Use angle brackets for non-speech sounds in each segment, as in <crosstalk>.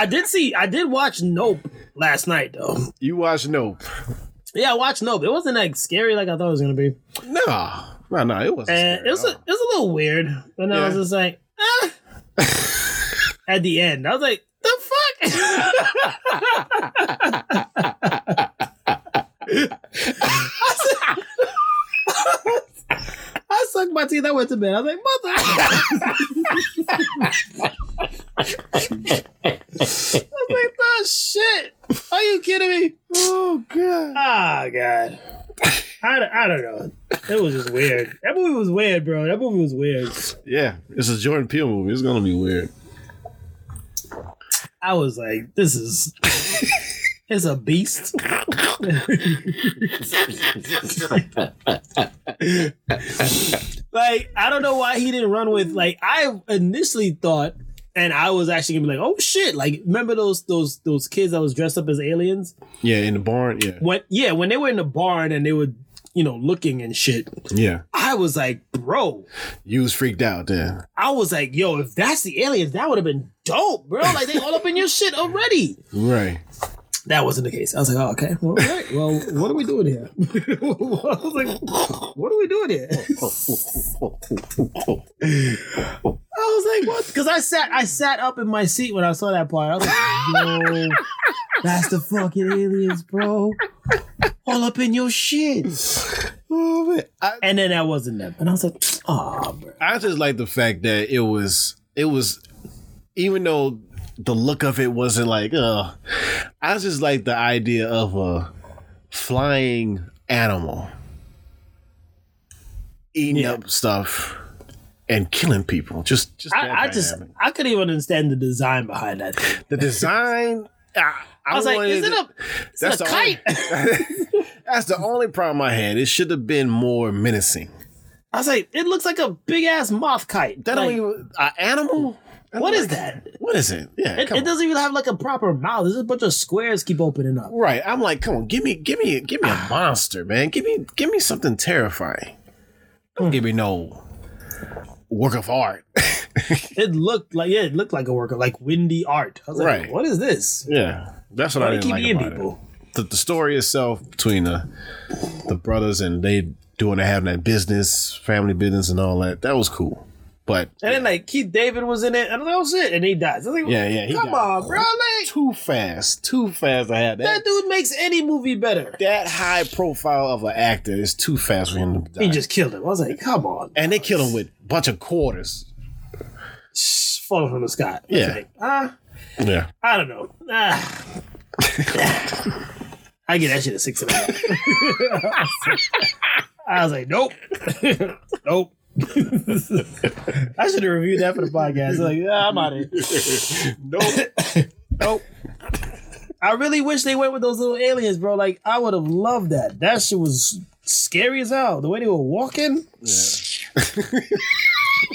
I did see. I did watch Nope last night though. You watched Nope? Yeah, I watched Nope. It wasn't like scary like I thought it was gonna be. No, no, no. It wasn't. And scary it was a, it was a little weird. And I was just like, ah. <laughs> At the end, I was like, the fuck. I sucked my teeth. I went to bed. I was like, mother. <laughs> I was like, oh shit. Are you kidding me? oh god. Oh god. I, don't- I don't know. It was just weird. That movie was weird, bro. That movie was weird. Yeah, it's a Jordan Peele movie. It's gonna be weird. I was like, this is it's a beast. <laughs> like, I don't know why he didn't run with like I initially thought and I was actually gonna be like, oh shit! Like, remember those those those kids that was dressed up as aliens? Yeah, in the barn. Yeah, When yeah, when they were in the barn and they were, you know, looking and shit. yeah. I was like, bro, You was freaked out then. I was like, yo, if that's the aliens, that would have been dope, bro. Like they all up in your shit already. Right. That wasn't the case. I was like, oh, okay. Well, right. Well, what are we doing here? <laughs> I was like, what are we doing here? <laughs> I was like, what? Because I sat, I sat up in my seat when I saw that part. I was like, <laughs> yo, that's the fucking aliens, bro. All up in your shit. <laughs> oh man. I, And then that wasn't them. And I was like, oh, bro. I just like the fact that it was it was even though the look of it wasn't like uh I just like the idea of a flying animal eating Yeah. up stuff and killing people. Just just I, I just. I couldn't even understand the design behind that. thing. the design I, I was like, is it a, is it a kite? Only, <laughs> that's the only problem I had. It should have been more menacing. I was like, it looks like a big ass moth kite. That Like, don't even an animal. what is that? What is it? Yeah, It, it doesn't even have like a proper mouth. There's a bunch of squares keep opening up. Right. I'm like, come on, give me, give me, give me a <sighs> monster, man. Give me, give me something terrifying. Don't hmm. give me no work of art. <laughs> It looked like yeah, it looked like a work of like windy art. I was like, Right. what is this? yeah, that's what Why I didn't keep like about people? it. The, the story itself between the the brothers and they doing having that business, family business, and all that. That was cool. But And then like Keith David was in it, and that was oh and he dies. I was like, yeah, yeah, he come on, bro, like too fast, too fast. I had that. that dude makes any movie better. that high profile of an actor is too fast for him to die. He just killed him. I was like, come on, and they killed him with a bunch of quarters. Falling from the sky. Yeah. like, ah, Yeah. I don't know. Ah. <laughs> I get that shit at six and a half. <laughs> I was like, nope, <laughs> nope. I should have reviewed that for the podcast. Like, yeah, I'm out of here. <laughs> Nope. Nope. I really wish they went with those little aliens, bro. Like, I would have loved that. That shit was scary as hell. The way they were walking.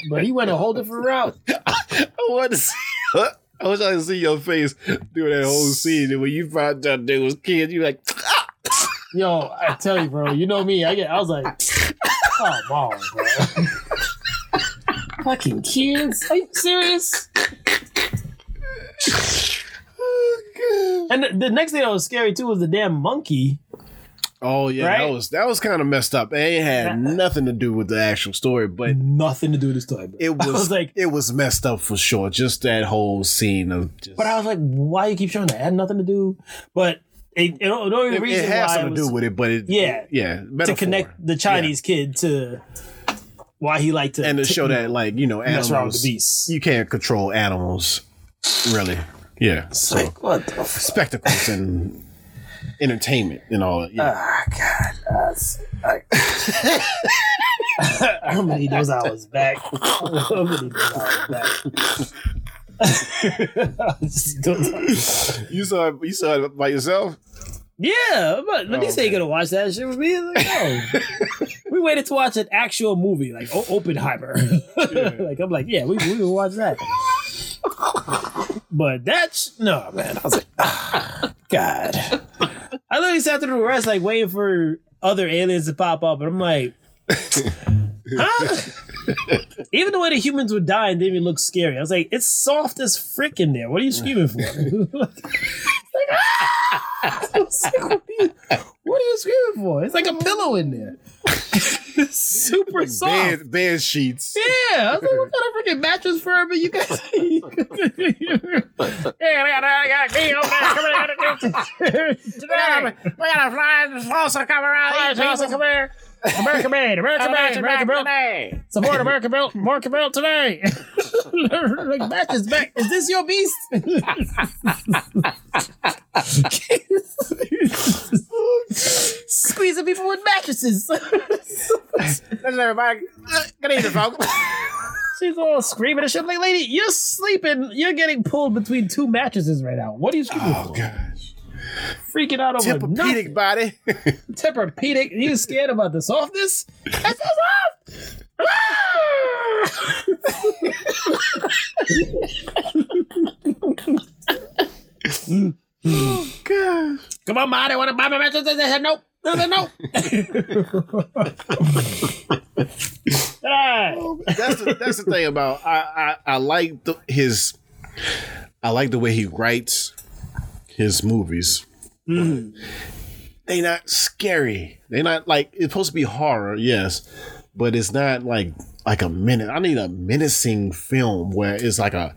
but he went a whole different route. <laughs> I want to see. I wish I could see your face doing that whole scene. And when you found out there was kids, you like, <laughs> Yo, I tell you, bro. You know me. I get. I was like, come on, bro. Fucking kids? Are you serious? And the, the next thing that was scary too was the damn monkey. oh yeah, Right? that was that was kind of messed up. It had nothing to do with the actual story, but Nothing to do with the story. Bro. it <laughs> was, was like, it was messed up for sure. Just that whole scene of just. but I was like, why you keep showing that? It had nothing to do. But it, it, the only reason it has why something it to do with it, but it Yeah. yeah to connect the Chinese kid to why he liked to and to show that like you know mess around with animals the beasts. you can't control animals really yeah It's so like what spectacles and entertainment and all that yeah. Ah, God. That's, I, <laughs> how many those hours back? <laughs> How many those hours back? Just those hours- you saw it you saw it by yourself yeah, but when Oh, say okay. you gonna watch that shit with me, like, no. <laughs> we waited to watch an actual movie like o- Oppenheimer. <laughs> like I'm like, yeah, we we will watch that. but that's no man. I was like, ah, God. I literally sat through the rest like waiting for other aliens to pop up, and I'm like, <laughs> huh? <laughs> Even the way the humans were dying didn't even look scary. I was like, it's soft as frick in there. What are you screaming for? <laughs> <laughs> Like, ah! Like, what, are you, what are you screaming for? It's like a pillow in there. Super soft. Bed, bed sheets. Yeah, I was like, what kind of freaking mattress firm are you guys? yeah, I gotta, I gotta be over there. Today, we gotta fly the salsa come around. Salsa come here. American made, American made, American built. Support American built, American built today. <laughs> like mattress back. Is this your beast? Squeezing people with mattresses. Listen, everybody. Good evening, folks. She's all screaming and shit. Like, lady, you're sleeping. You're getting pulled between two mattresses right now. What are you screaming Oh, for? gosh. Freaking out over Tempur-Pedic nothing. body. <laughs> Tempur-Pedic. You scared about the softness? That's so soft. oh. Come on, Ma. They want to buy my mattress. Said nope. They said nope. <laughs> Ah. that's the, that's the thing about I I, I like the, his I like the way he writes his movies. Mm. They not scary. They not like it's supposed to be horror, yes, but it's not like like a minute. I need a menacing film where it's like a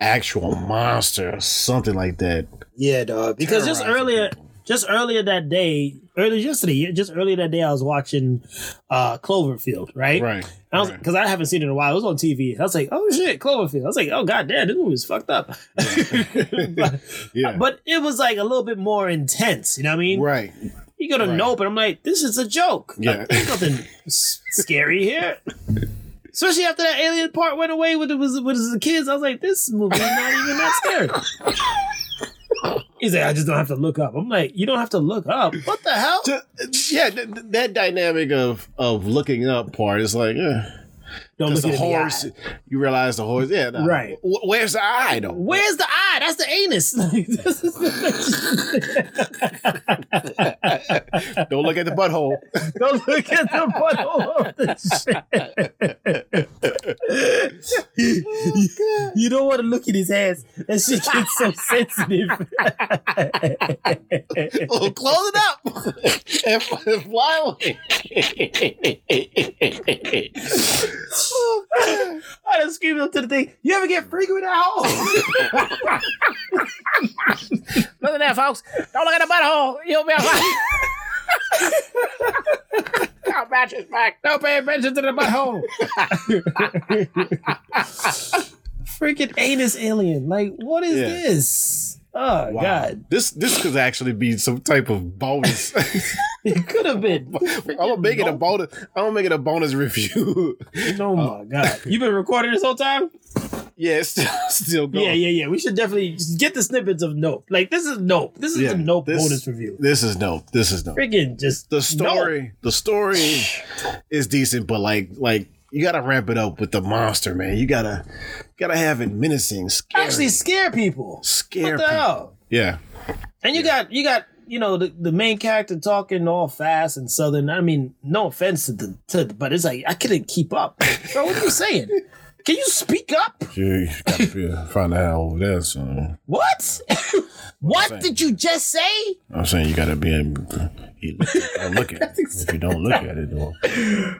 actual monster or something like that. Yeah, dog. Because just earlier, people. Just earlier that day, earlier yesterday, just earlier that day, I was watching uh Cloverfield, right? Right. I was right. because I haven't seen it in a while. It was on TV. I was like, oh shit, Cloverfield. I was like, oh god damn, this movie's fucked up. <laughs> but, Yeah. but it was like a little bit more intense. You know what I mean? right. You go to Right. Nope, and I'm like, this is a joke. Yeah. There's nothing scary here. Especially after that alien part went away with it was with the kids. I was like, this movie is not even that scary. <laughs> He's like, I just don't have to look up. I'm like, you don't have to look up. What the hell? Yeah, th- th- that dynamic of of looking up part is like, eh. Don't look the at the horse, eye. you realize the horse, yeah. Right. Wh- Where's the eye though? Where's the eye? That's the anus. <laughs> Don't look at the butthole. Don't look at the butthole <laughs> of <laughs> you, you don't want to look at his ass. That shit gets so sensitive. <laughs> Oh, close it up and f- and fly away. I just screamed up to the thing. You ever get freaky with that hole? Look at that, folks. Don't look at the butthole. You'll be alright. <laughs> Our mattress back. Don't pay attention to the butthole. <laughs> Freaking anus alien. Like, what is Yeah. this? Oh Wow. God. This this could actually be some type of bonus. <laughs> It could have been. <laughs> I'm gonna make it a bonus. I'm gonna make it a bonus review. <laughs> Oh my uh, God. You've been recording this whole time? yeah, it's still, still going. Yeah, yeah, yeah. We should definitely get the snippets of Nope. Like this is Nope. This is Yeah, the Nope this- bonus review. This is Nope. This is no. Freaking just The story. The story is decent, but like like you gotta ramp it up with the monster, man. You gotta gotta have it menacing, scary, Actually scare people. scare What the people. hell? Yeah. And you got you got you know the, the main character talking all fast and southern. I mean, no offense to the to, but it's like I couldn't keep up. Bro, what are you saying? Can you speak up? You gotta find out over there. So What? <laughs> what saying. did you just say? I'm saying you gotta be able to you don't look at <laughs> it. If you don't look at it, though.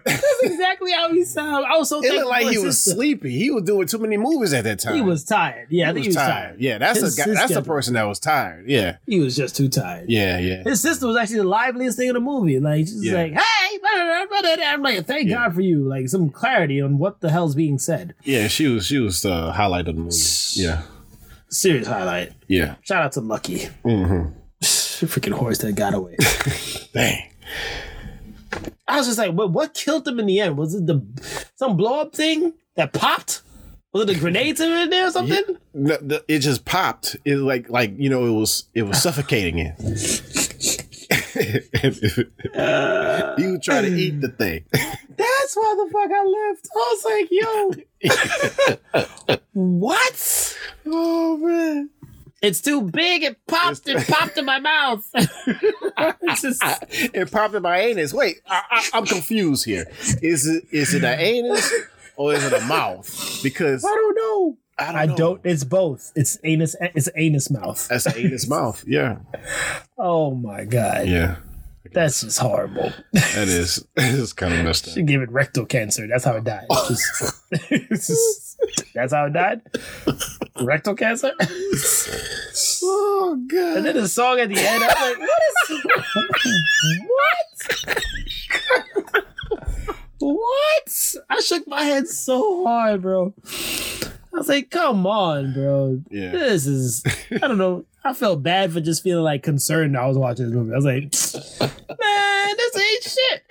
That's exactly how he sounded. I was so it thankful looked like he his was sister. sleepy. He was doing too many movies at that time. He was tired. Yeah, I think he was tired. Yeah, that's His a guy, that's a person that was tired. Yeah, He was just too tired. yeah, yeah. His sister was actually the liveliest thing in the movie. Like she's Yeah. like, "Hey," blah, blah, blah, blah, blah. I'm like, "Thank Yeah. God for you!" Like some clarity on what the hell's being said. Yeah, she was she was the highlight of the movie. <sighs> Yeah, Serious highlight. yeah. Shout out to Lucky, Mm-hmm. Freaking horse that got away. <laughs> Dang. I was just like, "What? What killed him in the end? Was it the some blow up thing that popped? Was it the grenades in there or something?" No, the, it just popped. It like like you know it was it was suffocating it. he was trying to eat the thing. <laughs> That's why the fuck I left. I was like, "Yo, <laughs> what?" Oh man! It's too big. It popped. It popped in my mouth. <laughs> just, It popped in my anus. Wait, I, I, I'm confused here. Is it is it an anus or is it a mouth? Because I don't know. I don't. I know. don't. It's both. It's anus. It's anus mouth. That's an anus mouth. Yeah, Oh my god. yeah. That's just horrible. That is. <laughs> <laughs> It's kind of messed up. She gave it rectal cancer. That's how it died. Just- just- that's how it died. Rectal cancer. <laughs> Oh god! And then the song at the end, I was like, what is <laughs> what? <laughs> what? I shook my head so hard, bro. I was like, come on, bro. Yeah. This is I don't know. I felt bad for just feeling like concerned I was watching this movie. I was like, <sniffs> man, this ain't shit.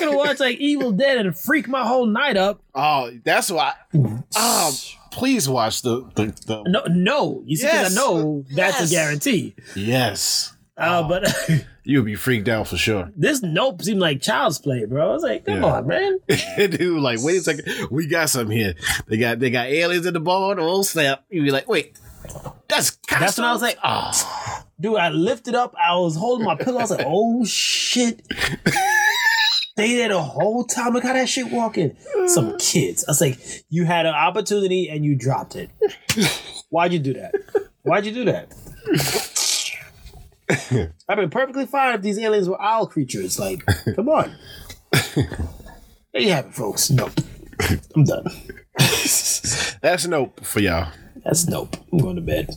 I'm gonna watch like Evil Dead and freak my whole night up. Oh, that's why. Oh, please watch the the, the No, no. You see, Yes. I know that's Yes. a guarantee. Yes. Uh, but <laughs> You'll be freaked out for sure. this nope seemed like child's play, bro. I was like, come Yeah. on, man. <laughs> Dude, like, wait a second. We got something here. They got they got aliens in the board. Oh snap! You'd be like, wait, that's That's when I was like, oh, <sniffs> dude, I lifted up. I was holding my pillow. I was like, oh shit. <laughs> They there the whole time. Look how that shit walking. Some mm. kids. I was like, you had an opportunity and you dropped it. Why'd you do that? Why'd you do that? <laughs> I've been perfectly fine if these aliens were owl creatures. Like, come on. There you have it, folks. Nope. I'm done. that's nope for y'all. That's nope. I'm going to bed.